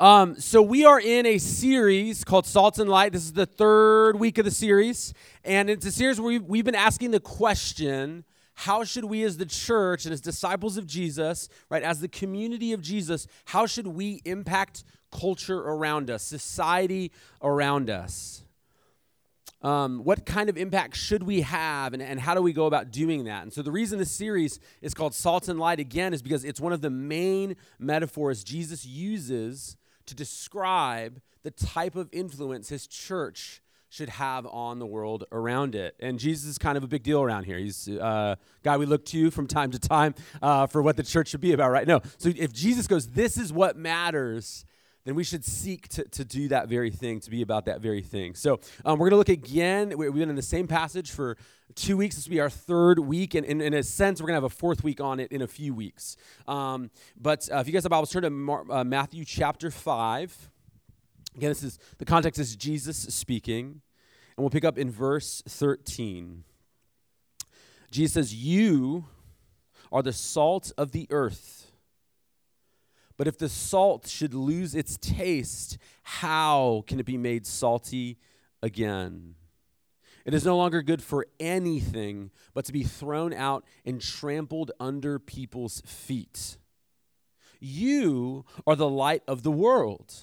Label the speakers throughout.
Speaker 1: Um, so we are in a series called Salt and Light. This is the third week of the series, and it's a series where we've, we've been asking the question: How should we, as the church and as disciples of Jesus, right, as the community of Jesus, how should we impact culture around us, society around us? Um, what kind of impact should we have, and, and how do we go about doing that? And so, the reason this series is called Salt and Light again is because it's one of the main metaphors Jesus uses to describe the type of influence his church should have on the world around it. And Jesus is kind of a big deal around here. He's a uh, guy we look to from time to time uh, for what the church should be about, right? No. So if Jesus goes, this is what matters, then we should seek to, to do that very thing, to be about that very thing. So um, we're going to look again. We've been in the same passage for two weeks. This will be our third week. And, in a sense, we're going to have a fourth week on it in a few weeks. Um, but uh, if you guys have Bibles, turn to Mar- uh, Matthew chapter 5. Again, this is the context is Jesus speaking. And we'll pick up in verse 13. Jesus says, You are the salt of the earth. But if the salt should lose its taste, how can it be made salty again? It is no longer good for anything but to be thrown out and trampled under people's feet. You are the light of the world.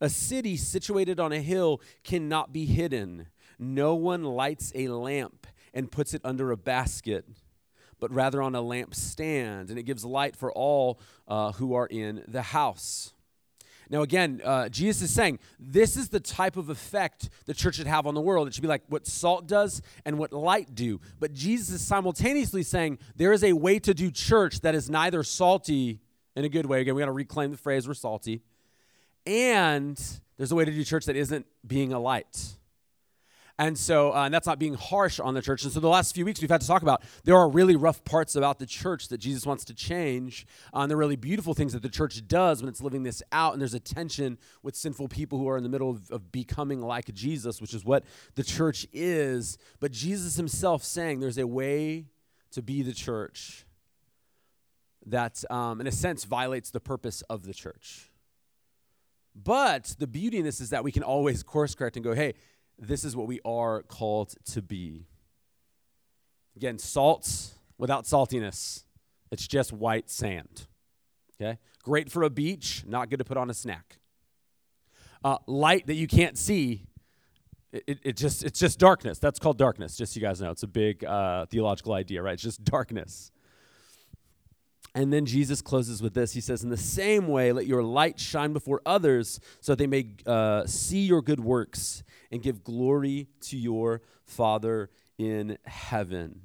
Speaker 1: A city situated on a hill cannot be hidden. No one lights a lamp and puts it under a basket but rather on a lampstand, and it gives light for all uh, who are in the house. Now, again, uh, Jesus is saying this is the type of effect the church should have on the world. It should be like what salt does and what light do. But Jesus is simultaneously saying there is a way to do church that is neither salty in a good way. Again, we got to reclaim the phrase we're salty. And there's a way to do church that isn't being a light. And so, uh, and that's not being harsh on the church. And so, the last few weeks we've had to talk about there are really rough parts about the church that Jesus wants to change. Uh, and the really beautiful things that the church does when it's living this out. And there's a tension with sinful people who are in the middle of, of becoming like Jesus, which is what the church is. But Jesus himself saying there's a way to be the church that, um, in a sense, violates the purpose of the church. But the beauty in this is that we can always course correct and go, hey, this is what we are called to be. Again, salt without saltiness, it's just white sand. Okay? Great for a beach, not good to put on a snack. Uh, light that you can't see, it, it, just it's just darkness. That's called darkness. Just so you guys know, it's a big uh, theological idea, right? It's just darkness. And then Jesus closes with this. He says, In the same way, let your light shine before others so they may uh, see your good works and give glory to your Father in heaven.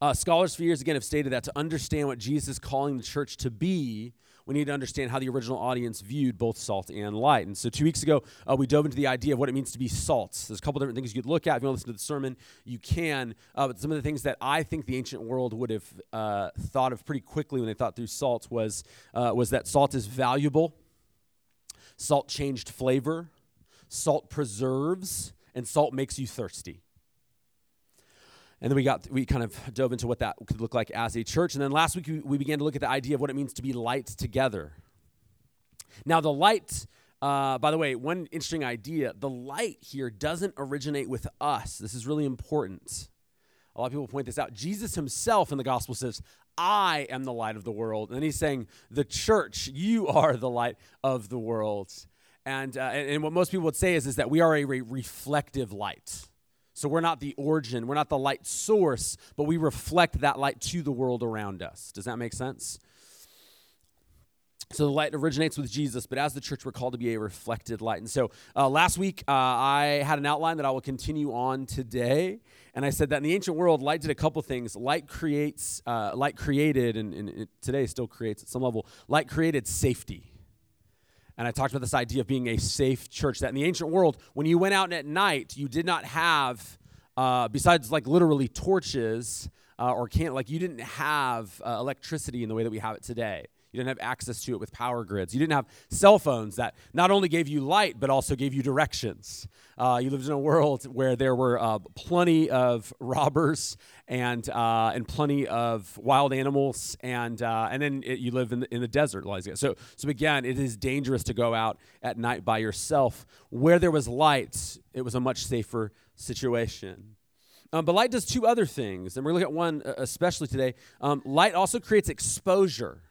Speaker 1: Uh, scholars for years again have stated that to understand what Jesus is calling the church to be, we need to understand how the original audience viewed both salt and light. And so, two weeks ago, uh, we dove into the idea of what it means to be salt. There's a couple different things you could look at. If you want to listen to the sermon, you can. Uh, but some of the things that I think the ancient world would have uh, thought of pretty quickly when they thought through salt was, uh, was that salt is valuable, salt changed flavor, salt preserves, and salt makes you thirsty. And then we got we kind of dove into what that could look like as a church. And then last week we, began to look at the idea of what it means to be light together. Now the light, uh, by the way, one interesting idea: the light here doesn't originate with us. This is really important. A lot of people point this out. Jesus himself in the gospel says, I am the light of the world. And he's saying, the church, you are the light of the world. And, uh, and, and, what most people would say is, is that we are a re- reflective light. So we're not the origin, we're not the light source, but we reflect that light to the world around us. Does that make sense? So the light originates with Jesus, but as the church, we're called to be a reflected light. And so uh, last week, uh, I had an outline that I will continue on today, and I said that in the ancient world, light did a couple things. Light creates, uh, light created, and, and today still creates at some level. Light created safety. And I talked about this idea of being a safe church. That in the ancient world, when you went out at night, you did not have, uh, besides like literally torches uh, or can't, like you didn't have uh, electricity in the way that we have it today. You didn't have access to it with power grids. You didn't have cell phones that not only gave you light, but also gave you directions. Uh, you lived in a world where there were uh, plenty of robbers and, uh, and plenty of wild animals, and, uh, and then it, you live in the, in the desert. So, so, again, it is dangerous to go out at night by yourself. Where there was light, it was a much safer situation. Um, but light does two other things, and we're going to look at one uh, especially today. Um, light also creates exposure.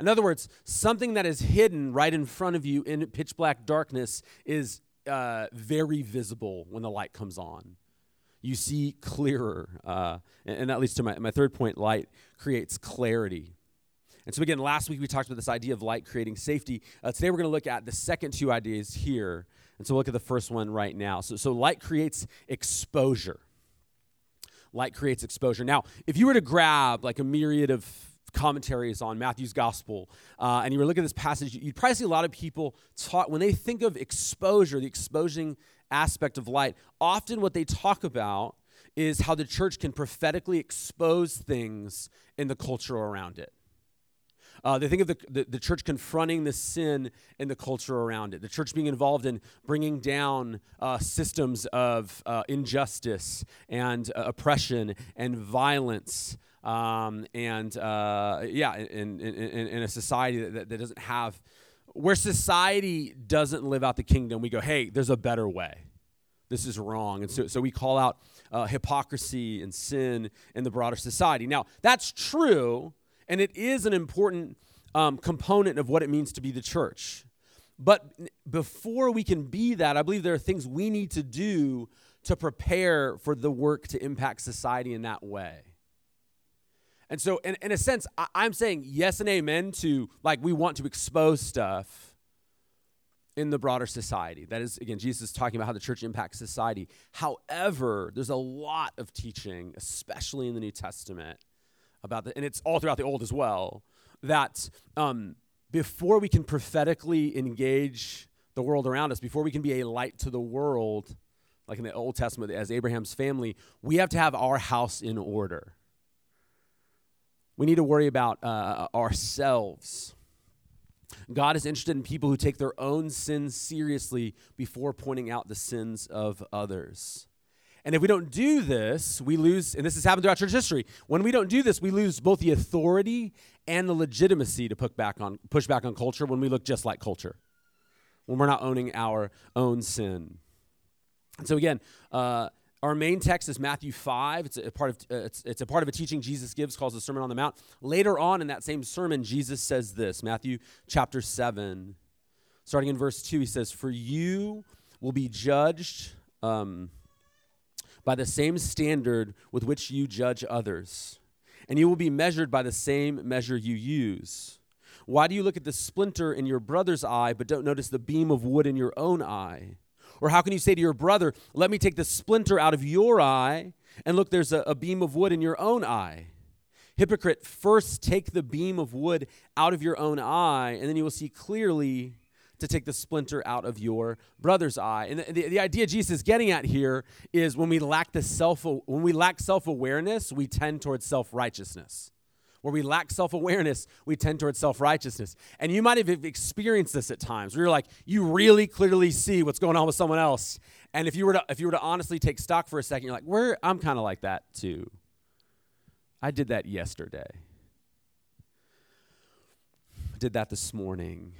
Speaker 1: In other words, something that is hidden right in front of you in pitch black darkness is uh, very visible when the light comes on. You see clearer. Uh, and, and, that leads to my, my third point light creates clarity. And so, again, last week we talked about this idea of light creating safety. Uh, today we're going to look at the second two ideas here. And so, we'll look at the first one right now. So, so light creates exposure. Light creates exposure. Now, if you were to grab like a myriad of commentaries on Matthew's gospel, uh, and you were looking at this passage, you'd probably see a lot of people talk, when they think of exposure, the exposing aspect of light, often what they talk about is how the church can prophetically expose things in the culture around it. Uh, they think of the, the, the, church confronting the sin in the culture around it, the church being involved in bringing down uh, systems of uh, injustice and uh, oppression and violence um, and uh, yeah, in, in, in, in, a society that, that doesn't have, where society doesn't live out the kingdom, we go, hey, there's a better way. This is wrong. And so, so we call out uh, hypocrisy and sin in the broader society. Now, that's true, and it is an important um, component of what it means to be the church. But before we can be that, I believe there are things we need to do to prepare for the work to impact society in that way. And so, in, in a sense, I, I'm saying yes and amen to like we want to expose stuff in the broader society. That is, again, Jesus is talking about how the church impacts society. However, there's a lot of teaching, especially in the New Testament, about the, and it's all throughout the Old as well, that um, before we can prophetically engage the world around us, before we can be a light to the world, like in the Old Testament as Abraham's family, we have to have our house in order. We need to worry about uh, ourselves. God is interested in people who take their own sins seriously before pointing out the sins of others. And if we don't do this, we lose, and this has happened throughout church history. When we don't do this, we lose both the authority and the legitimacy to push back on, push back on culture when we look just like culture, when we're not owning our own sin. And so, again, uh, our main text is Matthew 5. It's a part of uh, it's, it's a part of a teaching Jesus gives called the Sermon on the Mount. Later on in that same sermon, Jesus says this, Matthew chapter 7, starting in verse 2, he says, "For you will be judged um, by the same standard with which you judge others, and you will be measured by the same measure you use." Why do you look at the splinter in your brother's eye, but don't notice the beam of wood in your own eye? Or how can you say to your brother, Let me take the splinter out of your eye, and look, there's a, a beam of wood in your own eye? Hypocrite, first take the beam of wood out of your own eye, and then you will see clearly to take the splinter out of your brother's eye. And the, the, the, idea Jesus is getting at here is when we lack the self when we lack self-awareness, we tend towards self-righteousness where we lack self awareness, we tend towards self righteousness. And you might have experienced this at times where you're like, you really clearly see what's going on with someone else. And if you were to, if you were to honestly take stock for a second, you're like, where I'm kind of like that too. I did that yesterday. I did that this morning.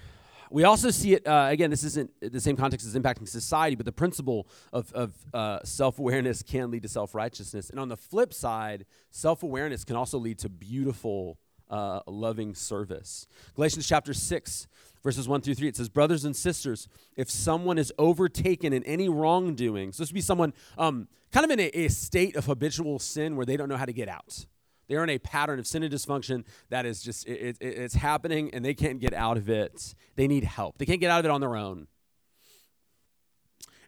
Speaker 1: We also see it, uh, again, this isn't the same context as impacting society, but the principle of, of uh, self awareness can lead to self righteousness. And on the flip side, self awareness can also lead to beautiful, uh, loving service. Galatians chapter 6, verses 1 through 3, it says, Brothers and sisters, if someone is overtaken in any wrongdoing, so this would be someone um, kind of in a, a state of habitual sin where they don't know how to get out they're in a pattern of sin and dysfunction that is just, it, it, it's happening and they can't get out of it. They need help. They can't get out of it on their own.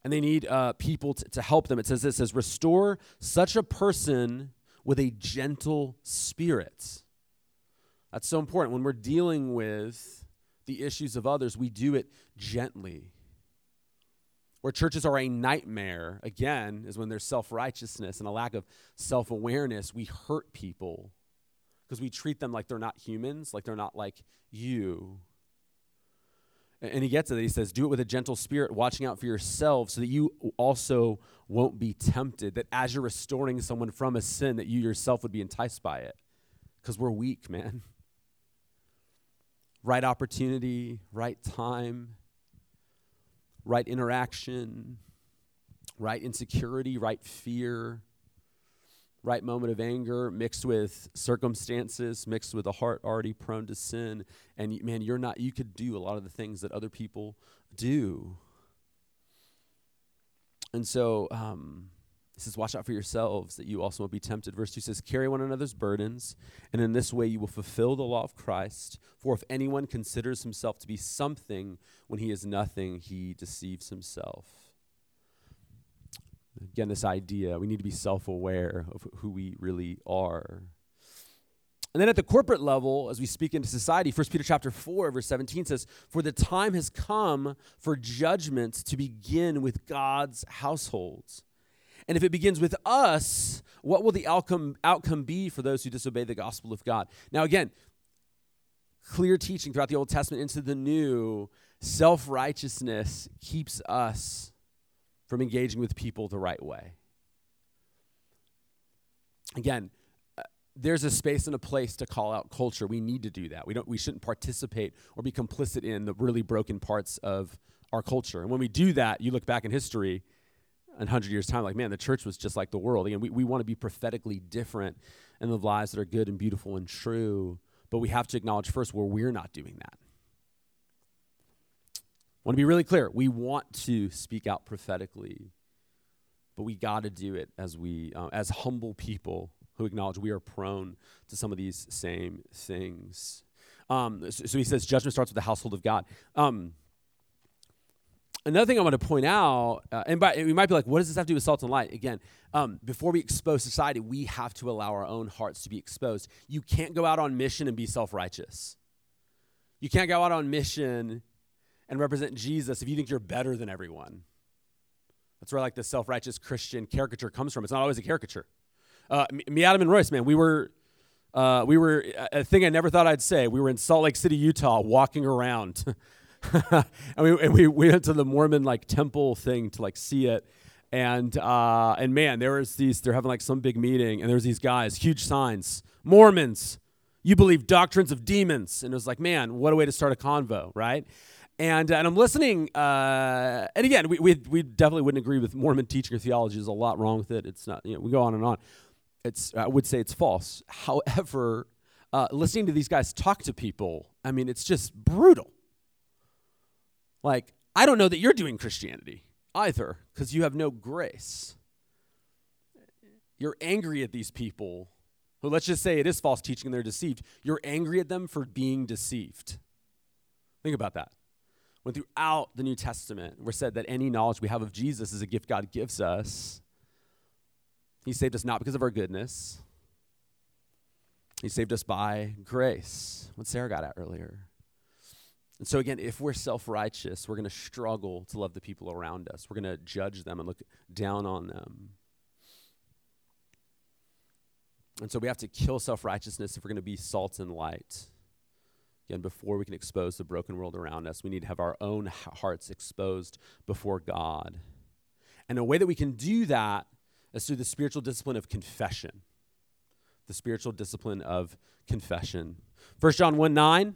Speaker 1: And they need uh, people to, to help them. It says this, says, restore such a person with a gentle spirit. That's so important. When we're dealing with the issues of others, we do it gently. Where churches are a nightmare, again, is when there's self righteousness and a lack of self awareness. We hurt people because we treat them like they're not humans, like they're not like you. And he gets it. He says, Do it with a gentle spirit, watching out for yourselves, so that you also won't be tempted. That as you're restoring someone from a sin, that you yourself would be enticed by it. Because we're weak, man. Right opportunity, right time, right interaction, right insecurity, right fear, right moment of anger mixed with circumstances, mixed with a heart already prone to sin. And man, you're not, you could do a lot of the things that other people do. And so, um, he says, Watch out for yourselves that you also won't be tempted. Verse 2 says, Carry one another's burdens, and in this way you will fulfill the law of Christ. For if anyone considers himself to be something when he is nothing, he deceives himself. Again, this idea we need to be self aware of who we really are. And then at the corporate level, as we speak into society, 1 Peter chapter 4, verse 17 says, For the time has come for judgment to begin with God's households. And if it begins with us, what will the outcome, outcome be for those who disobey the gospel of God? Now, again, clear teaching throughout the Old Testament into the New, self righteousness keeps us from engaging with people the right way. Again, uh, there's a space and a place to call out culture. We need to do that. We don't we shouldn't participate or be complicit in the really broken parts of our culture. And when we do that, you look back in history in 100 years time like man the church was just like the world again we, we want to be prophetically different in the lives that are good and beautiful and true but we have to acknowledge first where we're not doing that I want to be really clear. We want to speak out prophetically, but we got to do it as we, uh, as humble people who acknowledge we are prone to some of these same things. Um, so, so, he says judgment starts with the household of God. Um, another thing I want to point out, uh, and we might be like, what does this have to do with salt and light? Again, um, before we expose society, we have to allow our own hearts to be exposed. You can't go out on mission and be self righteous. You can't go out on mission and represent Jesus if you think you're better than everyone. That's where like the self-righteous Christian caricature comes from. It's not always a caricature. Uh, me, Adam, and Royce, man, we were, uh, we were a thing I never thought I'd say. We were in Salt Lake City, Utah, walking around, and, we, and we, we went to the Mormon like temple thing to like see it, and uh, and man, there was these. They're having like some big meeting, and there's these guys, huge signs, Mormons. You believe doctrines of demons, and it was like, man, what a way to start a convo, right? And, and I'm listening, uh, and again, we, we, we definitely wouldn't agree with Mormon teaching or theology. There's a lot wrong with it. It's not, you know, we go on and on. It's, I would say it's false. However, uh, listening to these guys talk to people, I mean, it's just brutal. Like, I don't know that you're doing Christianity either because you have no grace. You're angry at these people who, let's just say it is false teaching and they're deceived. You're angry at them for being deceived. Think about that when throughout the New Testament we're said that any knowledge we have of Jesus is a gift God gives us. He saved us not because of our goodness. He saved us by grace. What Sarah got at earlier. And so, again, if we're self righteous, we're going to struggle to love the people around us. We're going to judge them and look down on them. And so, we have to kill self righteousness if we're going to be salt and light. Again, before we can expose the broken world around us, we need to have our own hearts exposed before God. And a way that we can do that is through the spiritual discipline of confession. The spiritual discipline of confession. 1 John 1 9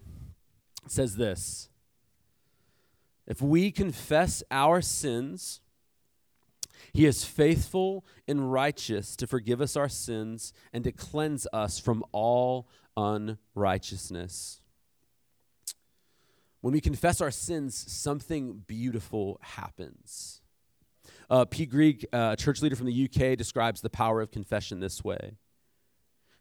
Speaker 1: says this If we confess our sins, he is faithful and righteous to forgive us our sins and to cleanse us from all unrighteousness. When we confess our sins, something beautiful happens. Uh, Pete Greig, uh, a church leader from the UK, describes the power of confession this way.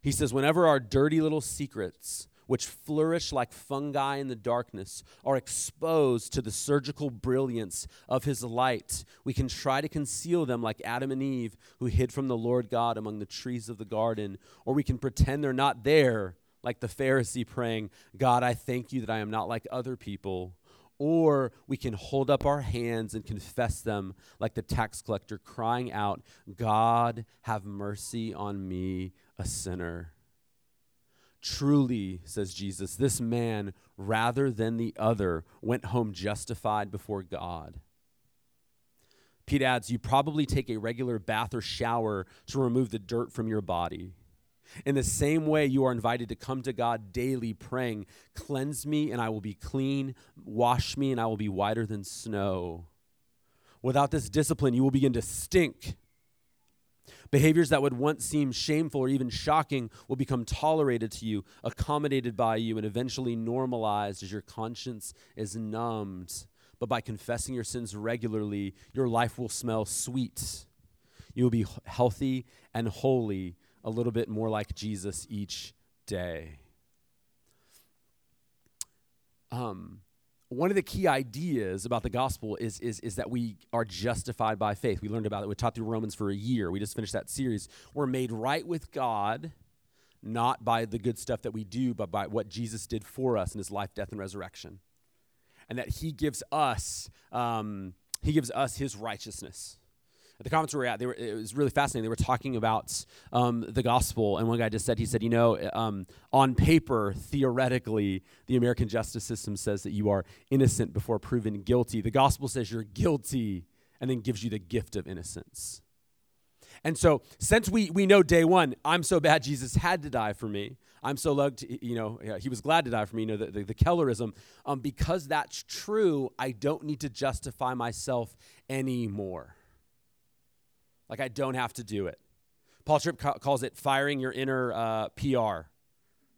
Speaker 1: He says, Whenever our dirty little secrets, which flourish like fungi in the darkness, are exposed to the surgical brilliance of his light, we can try to conceal them like Adam and Eve, who hid from the Lord God among the trees of the garden, or we can pretend they're not there like the Pharisee praying, God, I thank you that I am not like other people. Or we can hold up our hands and confess them like the tax collector, crying out, God, have mercy on me, a sinner. Truly, says Jesus, this man, rather than the other, went home justified before God. Pete adds, You probably take a regular bath or shower to remove the dirt from your body. In the same way, you are invited to come to God daily, praying, Cleanse me, and I will be clean. Wash me, and I will be whiter than snow. Without this discipline, you will begin to stink Behaviors that would once seem shameful or even shocking will become tolerated to you, accommodated by you, and eventually normalized as your conscience is numbed. But by confessing your sins regularly, your life will smell sweet. You will be healthy and holy, a little bit more like Jesus each day. Um, one of the key ideas about the gospel is, is, is that we are justified by faith. We learned about it. We taught through Romans for a year. We just finished that series. We're made right with God, not by the good stuff that we do, but by what Jesus did for us in his life, death, and resurrection. And that he gives us, um, he gives us his righteousness the comments we were at, they were, it was really fascinating. They were talking about um, the gospel, and one guy just said, he said, you know, um, on paper, theoretically, the American justice system says that you are innocent before proven guilty. The gospel says you're guilty and then gives you the gift of innocence. And so, since we, we know day one, I'm so bad, Jesus had to die for me. I'm so loved, you know, he was glad to die for me, you know, the, the, the Kellerism. Um, because that's true, I don't need to justify myself anymore. Like I don't have to do it. Paul Tripp ca- calls it firing your inner uh, PR,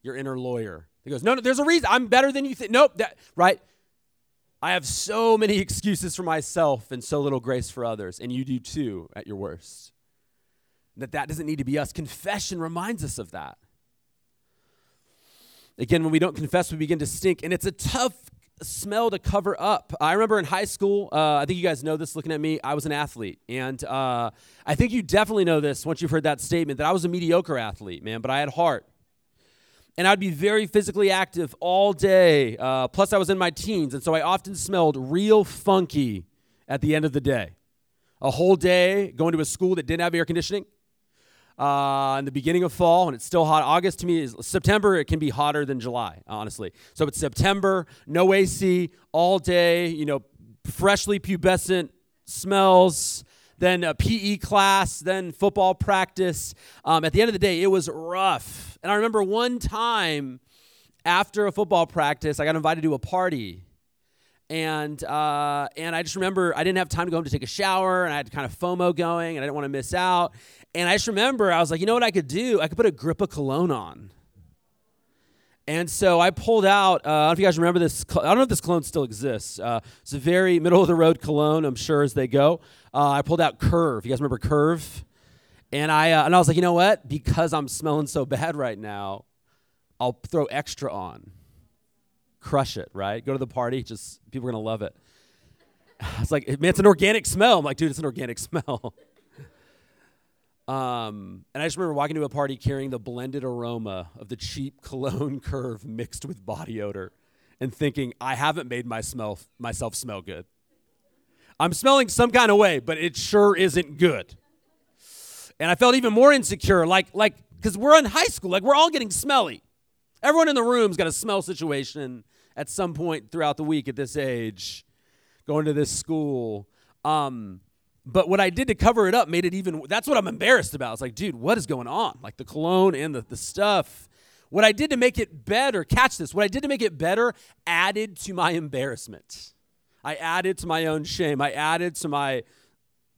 Speaker 1: your inner lawyer. He goes, no, no, there's a reason. I'm better than you think. Nope, that, right? I have so many excuses for myself and so little grace for others, and you do too at your worst. That that doesn't need to be us. Confession reminds us of that. Again, when we don't confess, we begin to stink, and it's a tough smell to cover up. I remember in high school, uh, I think you guys know this looking at me, I was an athlete. And uh, I think you definitely know this once you've heard that statement that I was a mediocre athlete, man, but I had heart. And I'd be very physically active all day. Uh, plus, I was in my teens, and so I often smelled real funky at the end of the day. A whole day going to a school that didn't have air conditioning, uh, in the beginning of fall, and it's still hot. August to me is September. It can be hotter than July, honestly. So it's September, no AC, all day. You know, freshly pubescent smells. Then a PE class, then football practice. Um, at the end of the day, it was rough. And I remember one time after a football practice, I got invited to a party and uh, and I just remember I didn't have time to go home to take a shower, and I had kind of FOMO going, and I didn't want to miss out. And I just remember I was like, you know what I could do? I could put a grip of cologne on. And so I pulled out. Uh, I don't know if you guys remember this. I don't know if this cologne still exists. Uh, it's a very middle of the road cologne. I'm sure as they go. Uh, I pulled out Curve. You guys remember Curve? And I uh, and I was like, you know what? Because I'm smelling so bad right now, I'll throw extra on. Crush it, right? Go to the party. Just people are gonna love it. It's like, man, it's an organic smell. I'm like, dude, it's an organic smell. Um, and I just remember walking to a party carrying the blended aroma of the cheap cologne curve mixed with body odor and thinking, I haven't made my smell, myself smell good. I'm smelling some kind of way, but it sure isn't good. And I felt even more insecure, like, like, because we're in high school, like we're all getting smelly. Everyone in the room's got a smell situation at some point throughout the week at this age, going to this school. Um, but what I did to cover it up made it even, that's what I'm embarrassed about. It's like, dude, what is going on? Like the cologne and the, the stuff. What I did to make it better, catch this, what I did to make it better added to my embarrassment. I added to my own shame. I added to my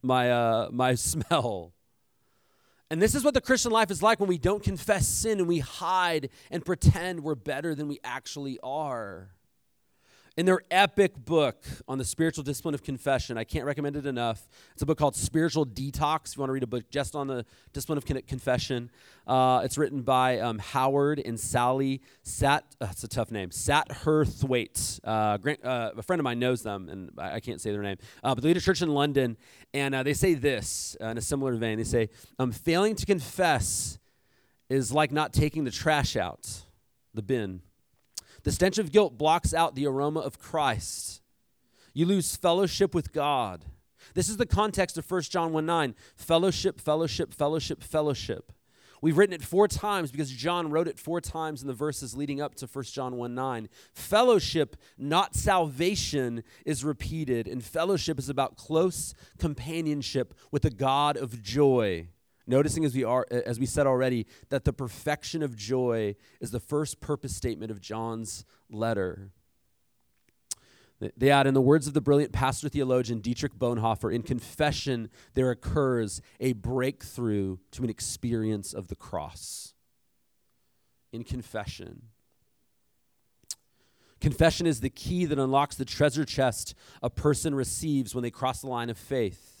Speaker 1: my uh, my smell. And this is what the Christian life is like when we don't confess sin and we hide and pretend we're better than we actually are in their epic book on the spiritual discipline of confession. I can't recommend it enough. It's a book called Spiritual Detox. If you want to read a book just on the discipline of confession, uh, it's written by um, Howard and Sally Sat. Uh, it's a tough name. Satterthwaite. Uh, uh, a friend of mine knows them, and I, I can't say their name. Uh, but they lead a church in London, and uh, they say this in a similar vein. They say, um, "Failing to confess is like not taking the trash out, the bin." The stench of guilt blocks out the aroma of Christ. You lose fellowship with God. This is the context of 1 John 1 9. Fellowship, fellowship, fellowship, fellowship. We've written it four times because John wrote it four times in the verses leading up to 1 John 1 9. Fellowship, not salvation, is repeated, and fellowship is about close companionship with the God of joy. Noticing as we are as we said already that the perfection of joy is the first purpose statement of John's letter. They add, in the words of the brilliant pastor theologian Dietrich Bonhoeffer, in confession there occurs a breakthrough to an experience of the cross. In confession. Confession is the key that unlocks the treasure chest a person receives when they cross the line of faith.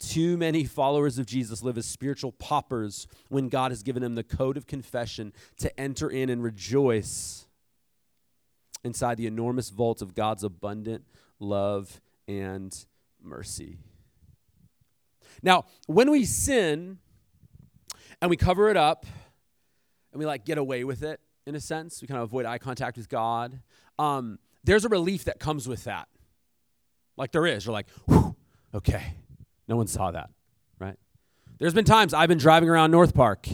Speaker 1: Too many followers of Jesus live as spiritual paupers when God has given them the code of confession to enter in and rejoice inside the enormous vault of God's abundant love and mercy. Now, when we sin and we cover it up and we like get away with it in a sense, we kind of avoid eye contact with God, um, there's a relief that comes with that. Like there is. You're like, okay, no one saw that, right? There's been times I've been driving around North Park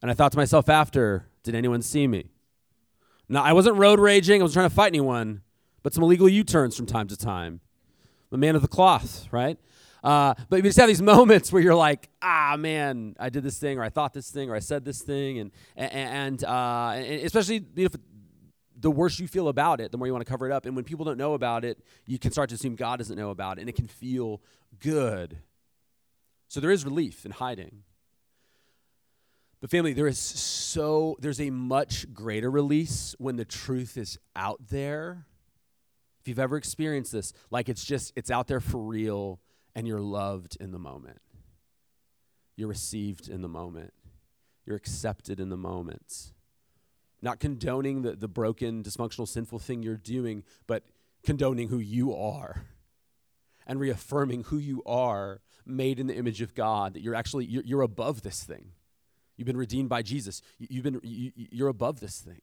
Speaker 1: and I thought to myself after, did anyone see me? Now, I wasn't road raging, I wasn't trying to fight anyone, but some illegal U turns from time to time. I'm a man of the cloth, right? Uh, but you just have these moments where you're like, ah, man, I did this thing, or I thought this thing, or I said this thing, and and, uh, and especially you know, the worse you feel about it, the more you want to cover it up. And when people don't know about it, you can start to assume God doesn't know about it, and it can feel good. So there is relief in hiding. But family, there is so there's a much greater release when the truth is out there. If you've ever experienced this, like it's just it's out there for real and you're loved in the moment. You're received in the moment. You're accepted in the moment. Not condoning the, the broken, dysfunctional, sinful thing you're doing, but condoning who you are and reaffirming who you are made in the image of God, that you're actually you're, you're above this thing You've been redeemed by Jesus. You've been, you, you're above this thing.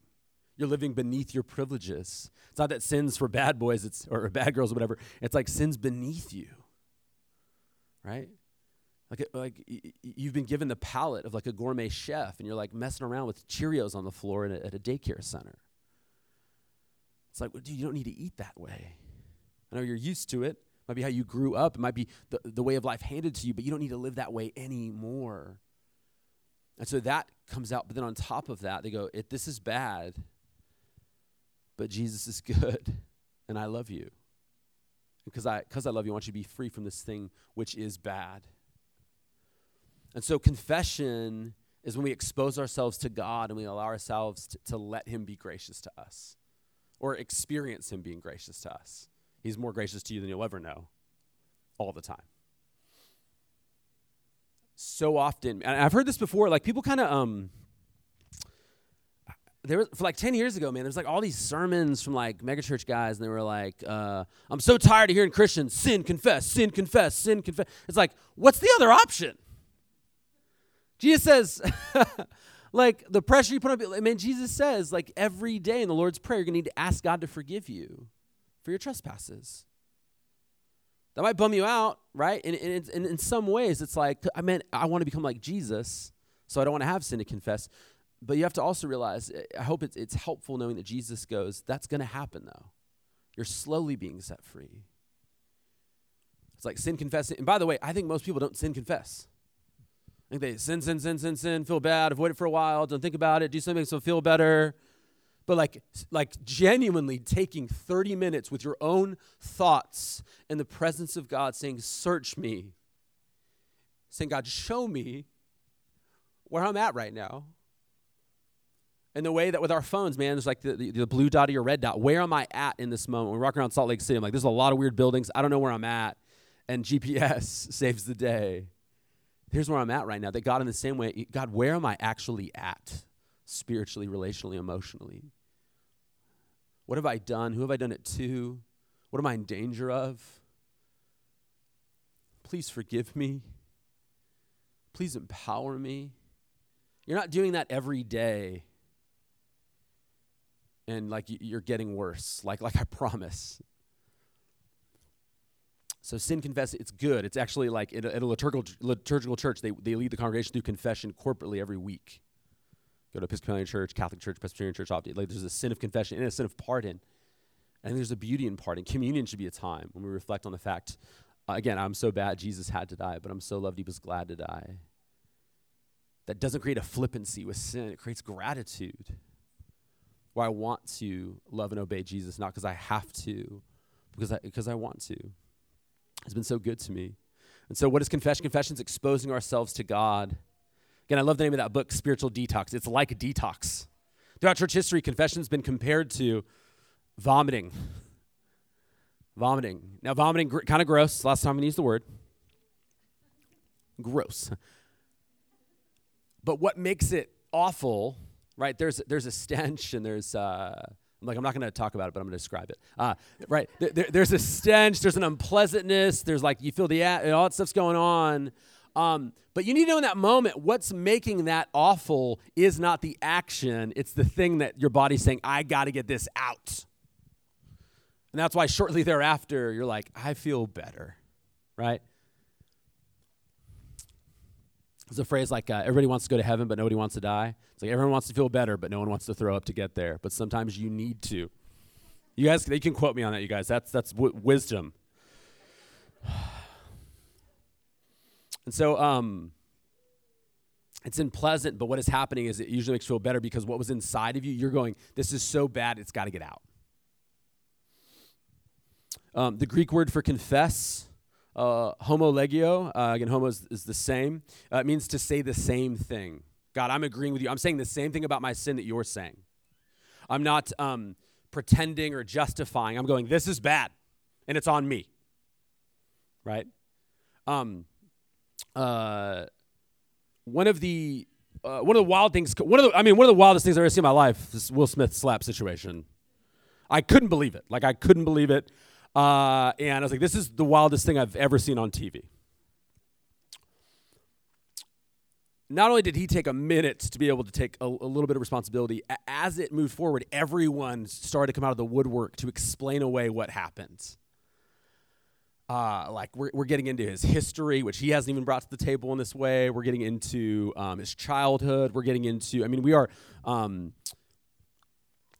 Speaker 1: You're living beneath your privileges. It's not that sin's for bad boys it's, or bad girls or whatever. It's like sin's beneath you, right? Like, like you've been given the palate of like a gourmet chef and you're like messing around with Cheerios on the floor a, at a daycare center. It's like, well, dude, you don't need to eat that way. I know you're used to it. Might be how you grew up. It might be the, the way of life handed to you, but you don't need to live that way anymore. And so that comes out. But then on top of that, they go, if this is bad, but Jesus is good, and I love you. Because I, because I love you, I want you to be free from this thing which is bad. And so confession is when we expose ourselves to God and we allow ourselves to, to let Him be gracious to us or experience Him being gracious to us. He's more gracious to you than you'll ever know all the time so often, and I've heard this before, like people kind of um there was for like 10 years ago, man, there's like all these sermons from like megachurch guys, and they were like, uh, I'm so tired of hearing Christians sin, confess, sin, confess, sin, confess. It's like, what's the other option? Jesus says, like the pressure you put on I mean, Jesus says, like every day in the Lord's Prayer, you're gonna need to ask God to forgive you for your trespasses. That might bum you out, right? And, and, and in some ways, it's like, I mean, I want to become like Jesus, so I don't want to have sin to confess. But you have to also realize, I hope it's, it's helpful knowing that Jesus goes, that's going to happen though. You're slowly being set free. It's like sin confessing. And by the way, I think most people don't sin confess. I think they sin, sin, sin, sin, sin, feel bad, avoid it for a while, don't think about it, do something so feel better but like like genuinely taking 30 minutes with your own thoughts in the presence of God saying search me saying God show me where I'm at right now and the way that with our phones, man, there's like the, the, the, blue dot or your red dot. Where am I at in this moment? When we walk around Salt Lake City, I'm like, there's a lot of weird buildings. I don't know where I'm at. And GPS saves the day. Here's where I'm at right now. That God, in the same way, God, where am I actually at? Spiritually, relationally, emotionally. What have I done? Who have I done it to? What am I in danger of? Please forgive me. Please empower me. You're not doing that every day. And like you're getting worse, like like I promise. So sin confess, it's good. It's actually like in a, in a liturgical, liturgical church, they, they lead the congregation through confession corporately every week. Go to Episcopalian church, Catholic church, Presbyterian church, opt like there's a sin of confession and a sin of pardon. And there's a beauty in pardon. Communion should be a time when we reflect on the fact, uh, again, I'm so bad Jesus had to die, but I'm so loved he was glad to die. That doesn't create a flippancy with sin, it creates gratitude. Where I want to love and obey Jesus, not because I have to, because I, because I want to. It's been so good to me. And so, what is confession? Confession is exposing ourselves to God. Again, I love the name of that book, Spiritual Detox. It's like detox. Throughout church history, confession's been compared to vomiting. Vomiting. Now, vomiting, gr- kind of gross. Last time I used the word. Gross. But what makes it awful, right? There's, there's a stench and there's, uh, I'm like, I'm not going to talk about it, but I'm going to describe it. Uh, right? There, there, there's a stench, there's an unpleasantness, there's like, you feel the, all that stuff's going on. Um, but you need to know in that moment, what's making that awful is not the action, it's the thing that your body's saying, I got to get this out. And that's why shortly thereafter, you're like, I feel better, right? There's a phrase like, uh, everybody wants to go to heaven, but nobody wants to die. It's like everyone wants to feel better, but no one wants to throw up to get there. But sometimes you need to. You guys, they can quote me on that, you guys. That's, that's w- wisdom. And so, um, it's unpleasant, but what is happening is it usually makes you feel better because what was inside of you, you're going, this is so bad, it's got to get out. Um, the Greek word for confess, uh, homologeo, uh, again, homo is, is the same. Uh, it means to say the same thing. God, I'm agreeing with you. I'm saying the same thing about my sin that you're saying. I'm not um, pretending or justifying. I'm going, this is bad, and it's on me. Right? Um, uh, one of the uh, one of the wild things, one of the, I mean, one of the wildest things I've ever seen in my life, this Will Smith slap situation. I couldn't believe it. Like I couldn't believe it. Uh, and I was like, this is the wildest thing I've ever seen on TV. Not only did he take a minute to be able to take a, a, little bit of responsibility, as it moved forward, everyone started to come out of the woodwork to explain away what happened. Uh, like we're, we're getting into his history, which he hasn't even brought to the table in this way. We're getting into um, his childhood. We're getting into, I mean, we are um,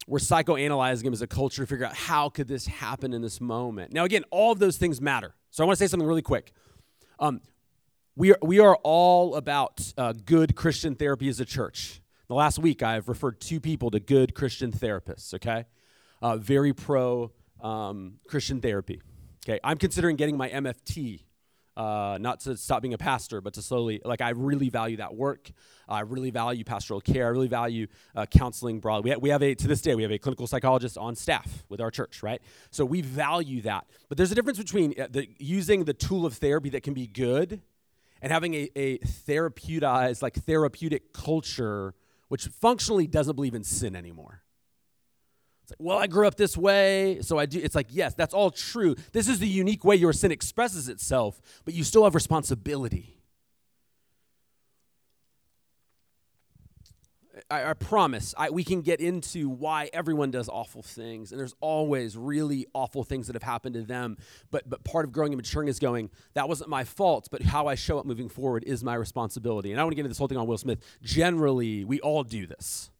Speaker 1: we're psychoanalyzing him as a culture to figure out how could this happen in this moment. Now, again, all of those things matter. So I want to say something really quick. Um, we, are, we are all about uh, good Christian therapy as a church. The last week, I've referred two people to good Christian therapists, okay? Uh, very pro um, Christian therapy. Okay, I'm considering getting my MFT uh, not to stop being a pastor, but to slowly, like, I really value that work. I really value pastoral care. I really value uh, counseling broadly. We, ha- we have a, to this day, we have a clinical psychologist on staff with our church, right? So we value that. But there's a difference between uh, the, using the tool of therapy that can be good and having a, a therapeutized, like, therapeutic culture which functionally doesn't believe in sin anymore. It's like, well, I grew up this way, so I do. It's like, yes, that's all true. This is the unique way your sin expresses itself, but you still have responsibility. I, I promise I, we can get into why everyone does awful things, and there's always really awful things that have happened to them. But but part of growing and maturing is going, that wasn't my fault, but how I show up moving forward is my responsibility. And I want to get into this whole thing on Will Smith. Generally, we all do this.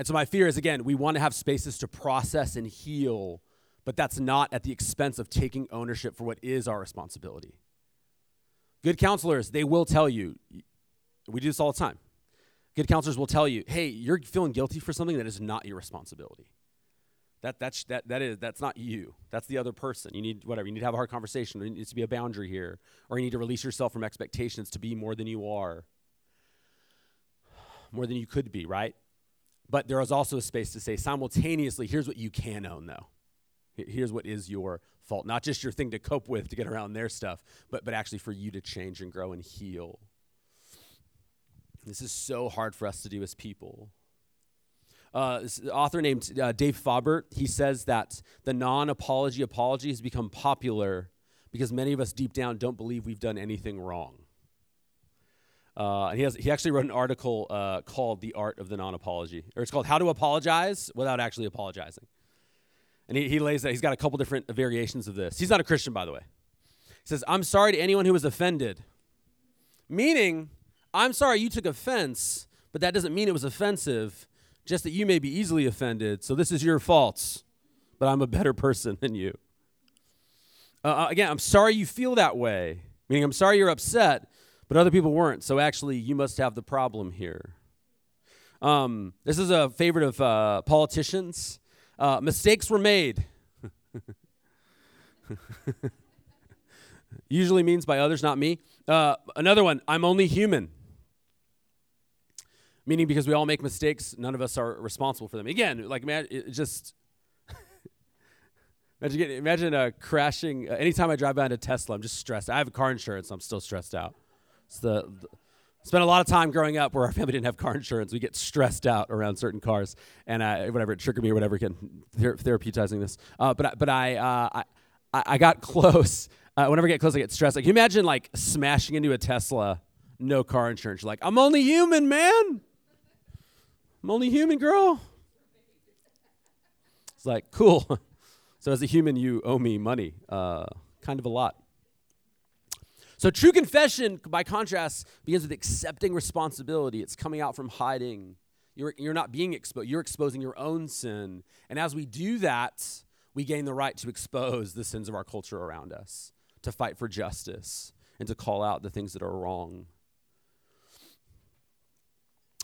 Speaker 1: And so my fear is again, we want to have spaces to process and heal, but that's not at the expense of taking ownership for what is our responsibility. Good counselors, they will tell you, we do this all the time. Good counselors will tell you, hey, you're feeling guilty for something that is not your responsibility. That, that's, that, that is, that's not you. That's the other person. You need, whatever, you need to have a hard conversation. There needs to be a boundary here. Or you need to release yourself from expectations to be more than you are, more than you could be, right? But there is also a space to say simultaneously, here's what you can own, though. Here's what is your fault. Not just your thing to cope with to get around their stuff, but, but actually for you to change and grow and heal. This is so hard for us to do as people. Uh, this author named uh, Dave Faubert, he says that the non-apology apology has become popular because many of us deep down don't believe we've done anything wrong. Uh, he, has, he actually wrote an article uh, called The Art of the Non Apology, or it's called How to Apologize Without Actually Apologizing. And he, he lays that, he's got a couple different variations of this. He's not a Christian, by the way. He says, I'm sorry to anyone who was offended. Meaning, I'm sorry you took offense, but that doesn't mean it was offensive, just that you may be easily offended. So this is your fault, but I'm a better person than you. Uh, uh, again, I'm sorry you feel that way, meaning I'm sorry you're upset, but other people weren't. So actually, you must have the problem here. Um, this is a favorite of uh, politicians. Uh, mistakes were made. Usually means by others, not me. Uh, another one, I'm only human. Meaning because we all make mistakes, none of us are responsible for them. Again, like just imagine imagine uh, crashing. Uh, anytime I drive by a Tesla, I'm just stressed. I have car insurance, so I'm still stressed out. It's the, the spent a lot of time growing up where our family didn't have car insurance. We get stressed out around certain cars, and uh, whatever it triggered me or whatever. Again, ther- therapeuticizing this, uh, but but I, uh, I I got close uh, whenever I get close, I get stressed. Like, can you imagine like smashing into a Tesla, no car insurance? You're like, I'm only human, man. I'm only human, girl. It's like, cool. so as a human, you owe me money, uh, kind of a lot. So true confession, by contrast, begins with accepting responsibility. It's coming out from hiding. You're, you're not being exposed. You're exposing your own sin. And as we do that, we gain the right to expose the sins of our culture around us to fight for justice and to call out the things that are wrong.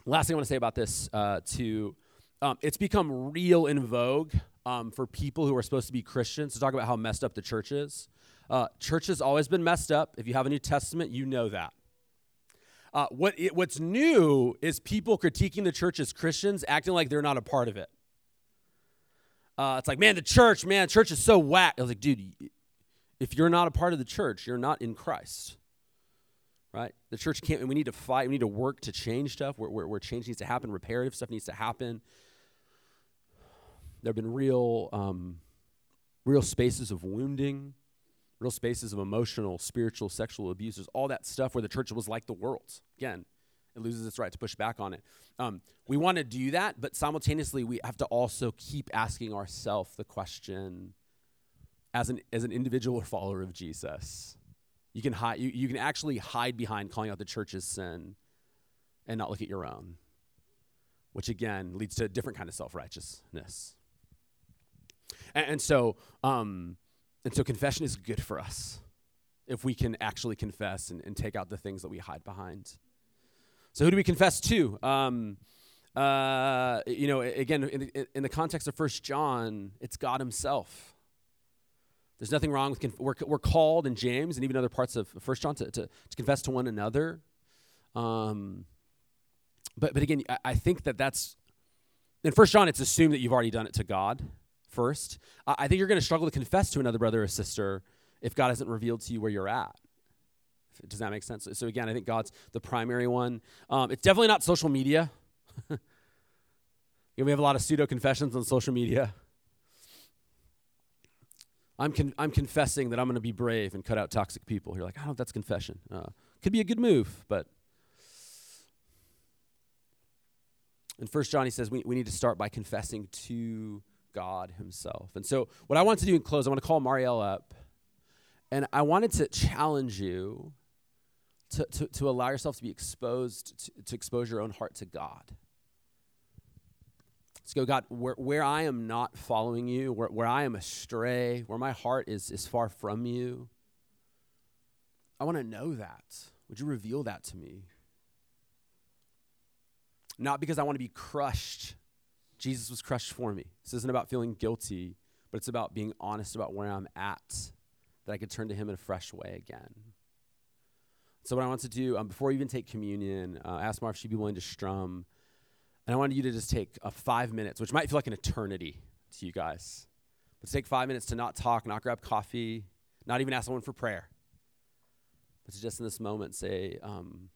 Speaker 1: Last thing I want to say about this, uh, to um, it's become real in vogue um, for people who are supposed to be Christians to talk about how messed up the church is. Uh, church has always been messed up. If you have a New Testament, you know that. Uh, what it, what's new is people critiquing the church as Christians, acting like they're not a part of it. Uh, it's like, man, the church, man, church is so whack. I was like, dude, if you're not a part of the church, you're not in Christ. Right? The church can't, we need to fight, we need to work to change stuff where, where, where change needs to happen, reparative stuff needs to happen. There have been real, um, real spaces of wounding, real spaces of emotional, spiritual, sexual abuses, all that stuff where the church was like the world. Again, it loses its right to push back on it. Um, we want to do that, but simultaneously, we have to also keep asking ourselves the question as an as an individual follower of Jesus. You can hide you, you can actually hide behind calling out the church's sin and not look at your own. Which again leads to a different kind of self-righteousness. And, and so um, and so confession is good for us if we can actually confess and, and take out the things that we hide behind. So who do we confess to? Um, uh, you know, again, in, in the context of First John, it's God Himself. There's nothing wrong with, conf- we're, we're called in James and even other parts of First John to, to, to, confess to one another. Um, but, but again, I, I think that that's, in First John, it's assumed that you've already done it to God first. I, think you're going to struggle to confess to another brother or sister if God hasn't revealed to you where you're at. Does that make sense? So again, I think God's the primary one. Um, it's definitely not social media. you know, we have a lot of pseudo confessions on social media. I'm, con- I'm confessing that I'm going to be brave and cut out toxic people. You're like, I don't know if that's confession. Uh, could be a good move, but. In First John, he says we, we need to start by confessing to God himself. And so, what I want to do in close, I want to call Marielle up, and I wanted to challenge you to, to, to allow yourself to be exposed, to, to expose your own heart to God. Let's go, God, where, where I am not following you, where, where I am astray, where my heart is, is far from you, I want to know that. Would you reveal that to me? Not because I want to be crushed. Jesus was crushed for me. This isn't about feeling guilty, but it's about being honest about where I'm at, that I could turn to Him in a fresh way again. So, what I want to do, um, before we even take communion, uh, ask Marv if she'd be willing to strum and I wanted you to just take a five minutes, which might feel like an eternity to you guys. But take five minutes to not talk, not grab coffee, not even ask someone for prayer. But to just in this moment say, um,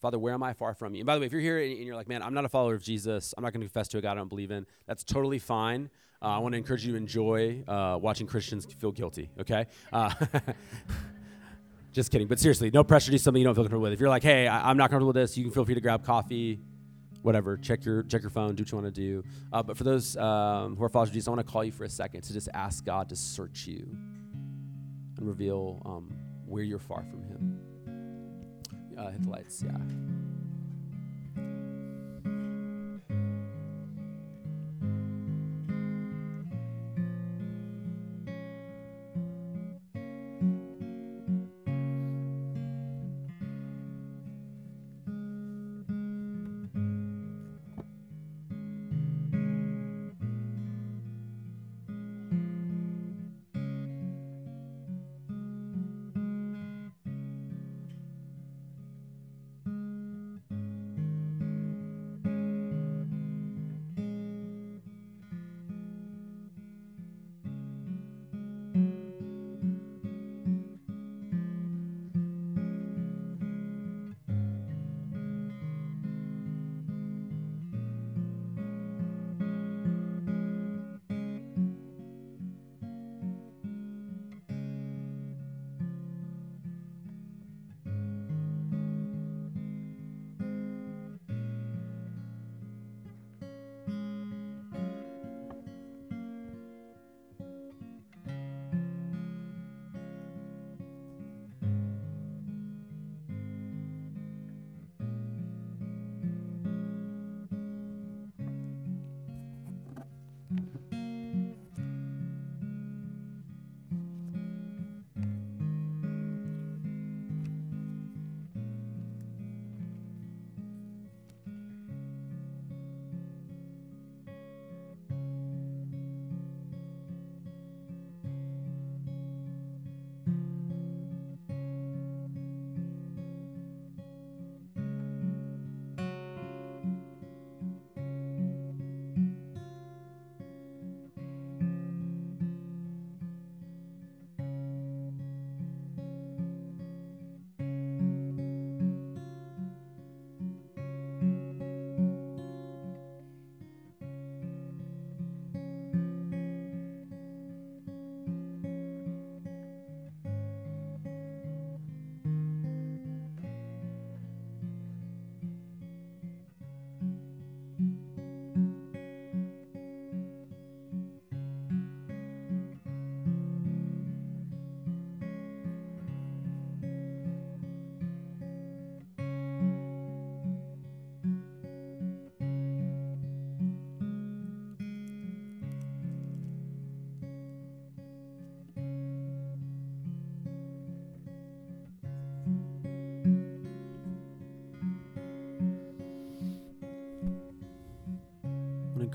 Speaker 1: Father, where am I far from you? And by the way, if you're here and you're like, man, I'm not a follower of Jesus, I'm not going to confess to a God I don't believe in, that's totally fine. Uh, I want to encourage you to enjoy uh, watching Christians feel guilty, okay? Uh, just kidding. But seriously, no pressure to do something you don't feel comfortable with. If you're like, hey, I- I'm not comfortable with this, you can feel free to grab coffee, whatever. Check your check your phone. Do what you want to do. Uh, but for those um, who are followers of Jesus, I want to call you for a second to just ask God to search you. and reveal um, where you're far from Him. Uh, lights, yeah.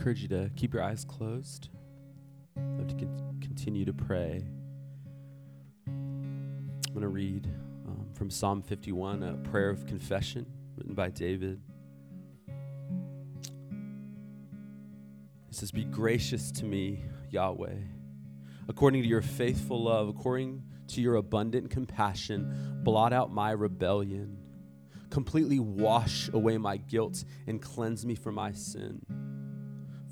Speaker 1: Encourage you to keep your eyes closed. Love to con- continue to pray. I'm going to read um, from Psalm 51, a prayer of confession written by David. It says, Be gracious to me, Yahweh, according to your faithful love, according to your abundant compassion, blot out my rebellion. Completely wash away my guilt and cleanse me from my sin.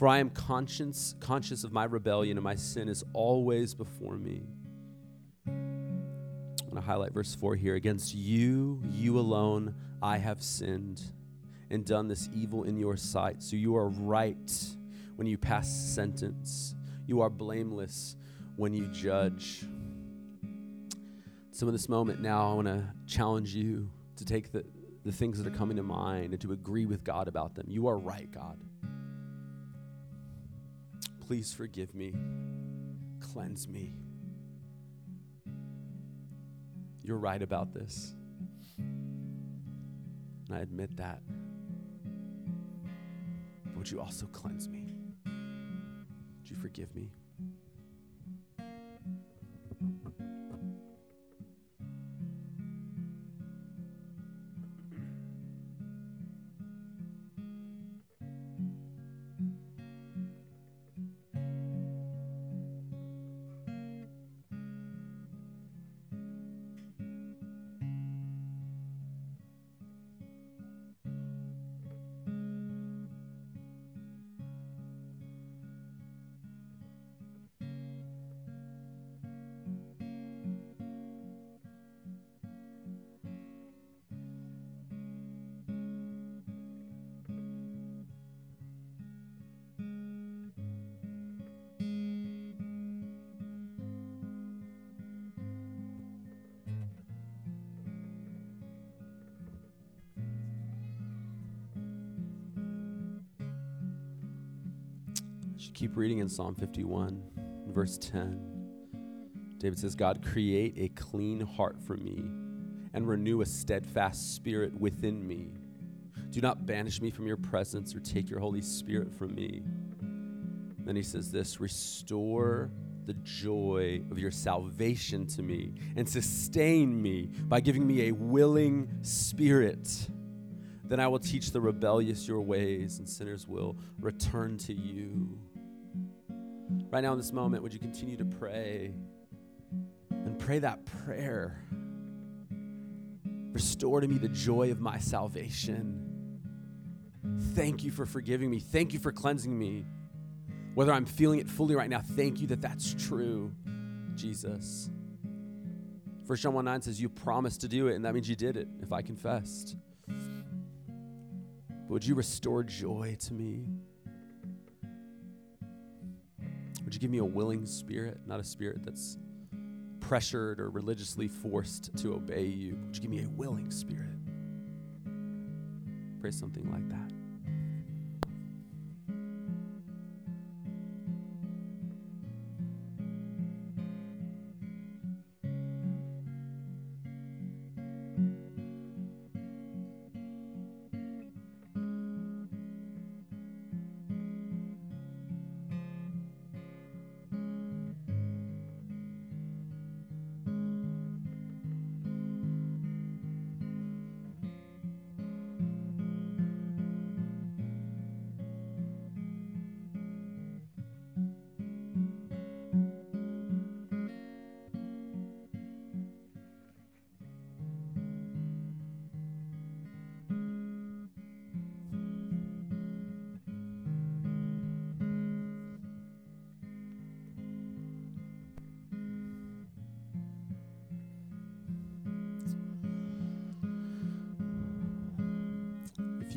Speaker 1: For I am conscious, conscious of my rebellion, and my sin is always before me. I'm going to highlight verse 4 here. Against you, you alone, I have sinned and done this evil in your sight. So you are right when you pass sentence, you are blameless when you judge. So, in this moment now, I want to challenge you to take the, the things that are coming to mind and to agree with God about them. You are right, God. Please forgive me, cleanse me. You're right about this. And I admit that. But would you also cleanse me? Would you forgive me? Reading in Psalm 51, verse 10, David says, God, create a clean heart for me and renew a steadfast spirit within me. Do not banish me from your presence or take your Holy Spirit from me. Then he says this Restore the joy of your salvation to me and sustain me by giving me a willing spirit. Then I will teach the rebellious your ways, and sinners will return to you. Right now, in this moment, would you continue to pray and pray that prayer? Restore to me the joy of my salvation. Thank you for forgiving me. Thank you for cleansing me. Whether I'm feeling it fully right now, thank you that that's true, Jesus. 1 John 1 9 says, You promised to do it, and that means you did it if I confessed. But would you restore joy to me? Would you give me a willing spirit, not a spirit that's pressured or religiously forced to obey you? Would you give me a willing spirit? Pray something like that.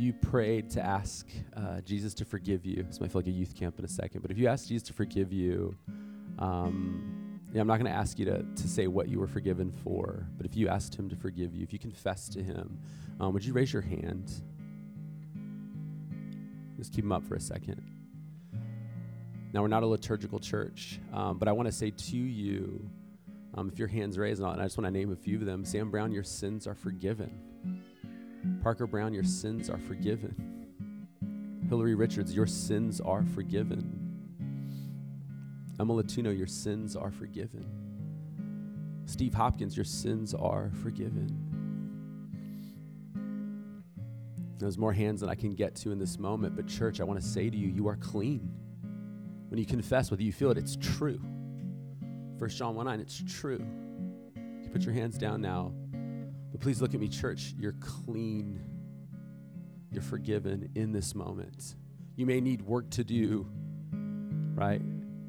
Speaker 1: You prayed to ask uh, Jesus to forgive you, this might feel like a youth camp in a second, but if you asked Jesus to forgive you, um, yeah, I'm not going to ask you to, to say what you were forgiven for, but if you asked Him to forgive you, if you confess to Him, um, would you raise your hand? Just keep them up for a second. Now, we're not a liturgical church, um, but I want to say to you, um, if your hand's raised, and I just want to name a few of them Sam Brown, your sins are forgiven. Parker Brown, your sins are forgiven. Hillary Richards, your sins are forgiven. Emma Latuno, your sins are forgiven. Steve Hopkins, your sins are forgiven. There's more hands than I can get to in this moment, but church, I want to say to you, you are clean. When you confess, whether you feel it, it's true. First John 1 9, it's true. You put your hands down now. But please look at me, church. You're clean. You're forgiven in this moment. You may need work to do, right?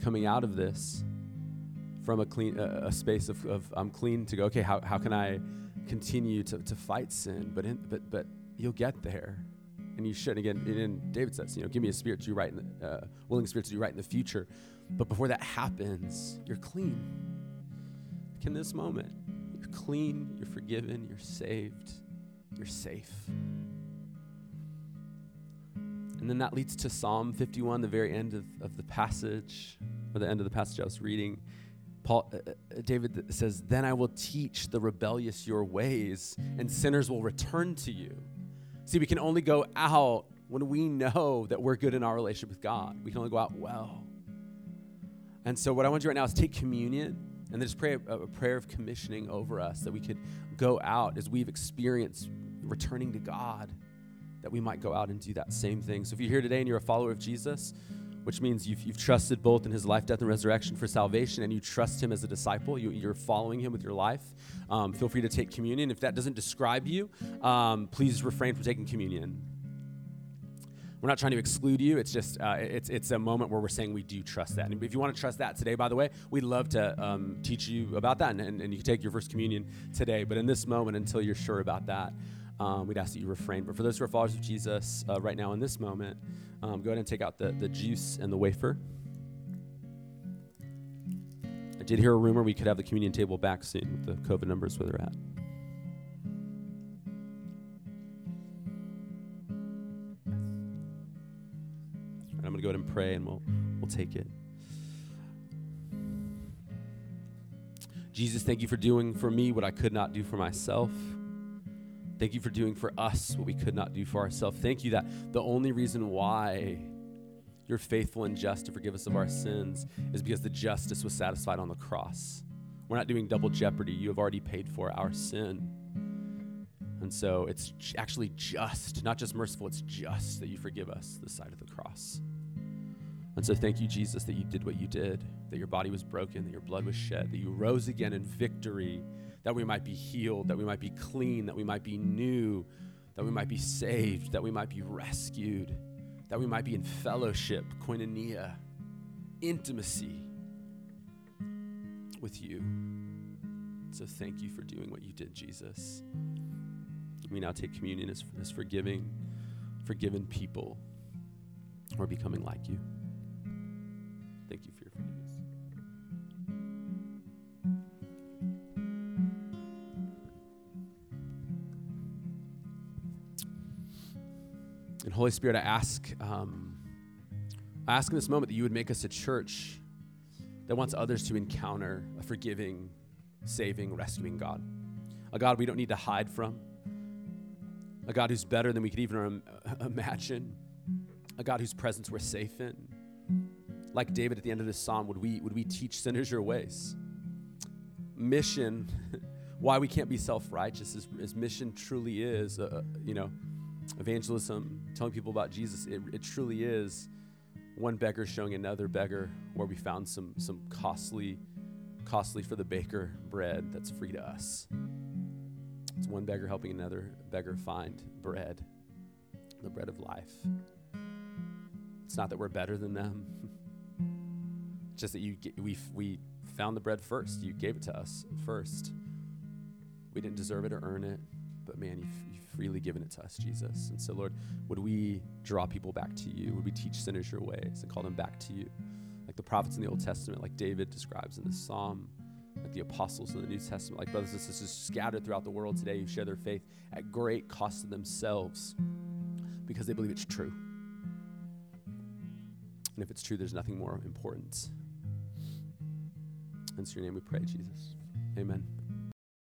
Speaker 1: Coming out of this from a clean a, a space of, of I'm clean to go, okay, how, how can I continue to, to fight sin? But in, but but you'll get there. And you shouldn't. Again, and David says, you know, give me a spirit to do right, in the, uh, willing spirit to do right in the future. But before that happens, you're clean. In this moment, clean, you're forgiven, you're saved, you're safe. And then that leads to Psalm 51, the very end of, of the passage, or the end of the passage I was reading. Paul, uh, uh David says, Then I will teach the rebellious your ways, and sinners will return to you. See, we can only go out when we know that we're good in our relationship with God. We can only go out well. And so, what I want to do right now is take communion and then just pray a, a prayer of commissioning over us that we could go out as we've experienced returning to God, that we might go out and do that same thing. So if you're here today and you're a follower of Jesus, which means you've, you've trusted both in his life, death, and resurrection for salvation, and you trust him as a disciple. You, are following him with your life. Um, feel free to take communion. If that doesn't describe you, um, please refrain from taking communion. We're not trying to exclude you. It's just uh, it's it's a moment where we're saying we do trust that. And if you want to trust that today, by the way, we'd love to um, teach you about that, and, and, you can take your first communion today. But in this moment, until you're sure about that, um, we'd ask that you refrain. But for those who are followers of Jesus, uh, right now in this moment, um, go ahead and take out the the juice and the wafer. I did hear a rumor we could have the communion table back soon with the COVID numbers where they're at. Go ahead and pray, and we'll, we'll take it. Jesus, thank you for doing for me what I could not do for myself. Thank you for doing for us what we could not do for ourselves. Thank you that the only reason why you're faithful and just to forgive us of our sins is because the justice was satisfied on the cross. We're not doing double jeopardy. You have already paid for our sin. And so it's actually just, not just merciful, it's just that you forgive us the side of the cross. And so thank you, Jesus, that you did what you did, that your body was broken, that your blood was shed, that you rose again in victory, that we might be healed, that we might be clean, that we might be new, that we might be saved, that we might be rescued, that we might be in fellowship, koinonia, intimacy with you. So thank you for doing what you did, Jesus. We now take communion as, as forgiving, forgiven people who are becoming like you. You And Holy Spirit, I ask, um, I ask in this moment that you would make us a church that wants others to encounter a forgiving, saving, rescuing God. A God we don't need to hide from. A God who's better than we could even imagine. A God whose presence we're safe in like David at the end of this psalm, would we, would we teach sinners your ways? Mission, why we can't be self righteous, is, is, mission truly is, uh, you know, evangelism, telling people about Jesus, it, it truly is one beggar showing another beggar where we found some, some costly, costly for the baker bread that's free to us. It's one beggar helping another beggar find bread, the bread of life. It's not that we're better than them. just that you we we found the bread first. You gave it to us first. We didn't deserve it or earn it, but man, you freely given it to us, Jesus. And so, Lord, would we draw people back to you? Would we teach sinners your ways and call them back to you, like the prophets in the Old Testament, like David describes in the Psalm, like the apostles in the New Testament, like brothers and sisters scattered throughout the world today who share their faith at great cost to themselves because they believe it's true. And if it's true, there's nothing more important. In your name we pray, Jesus. Amen.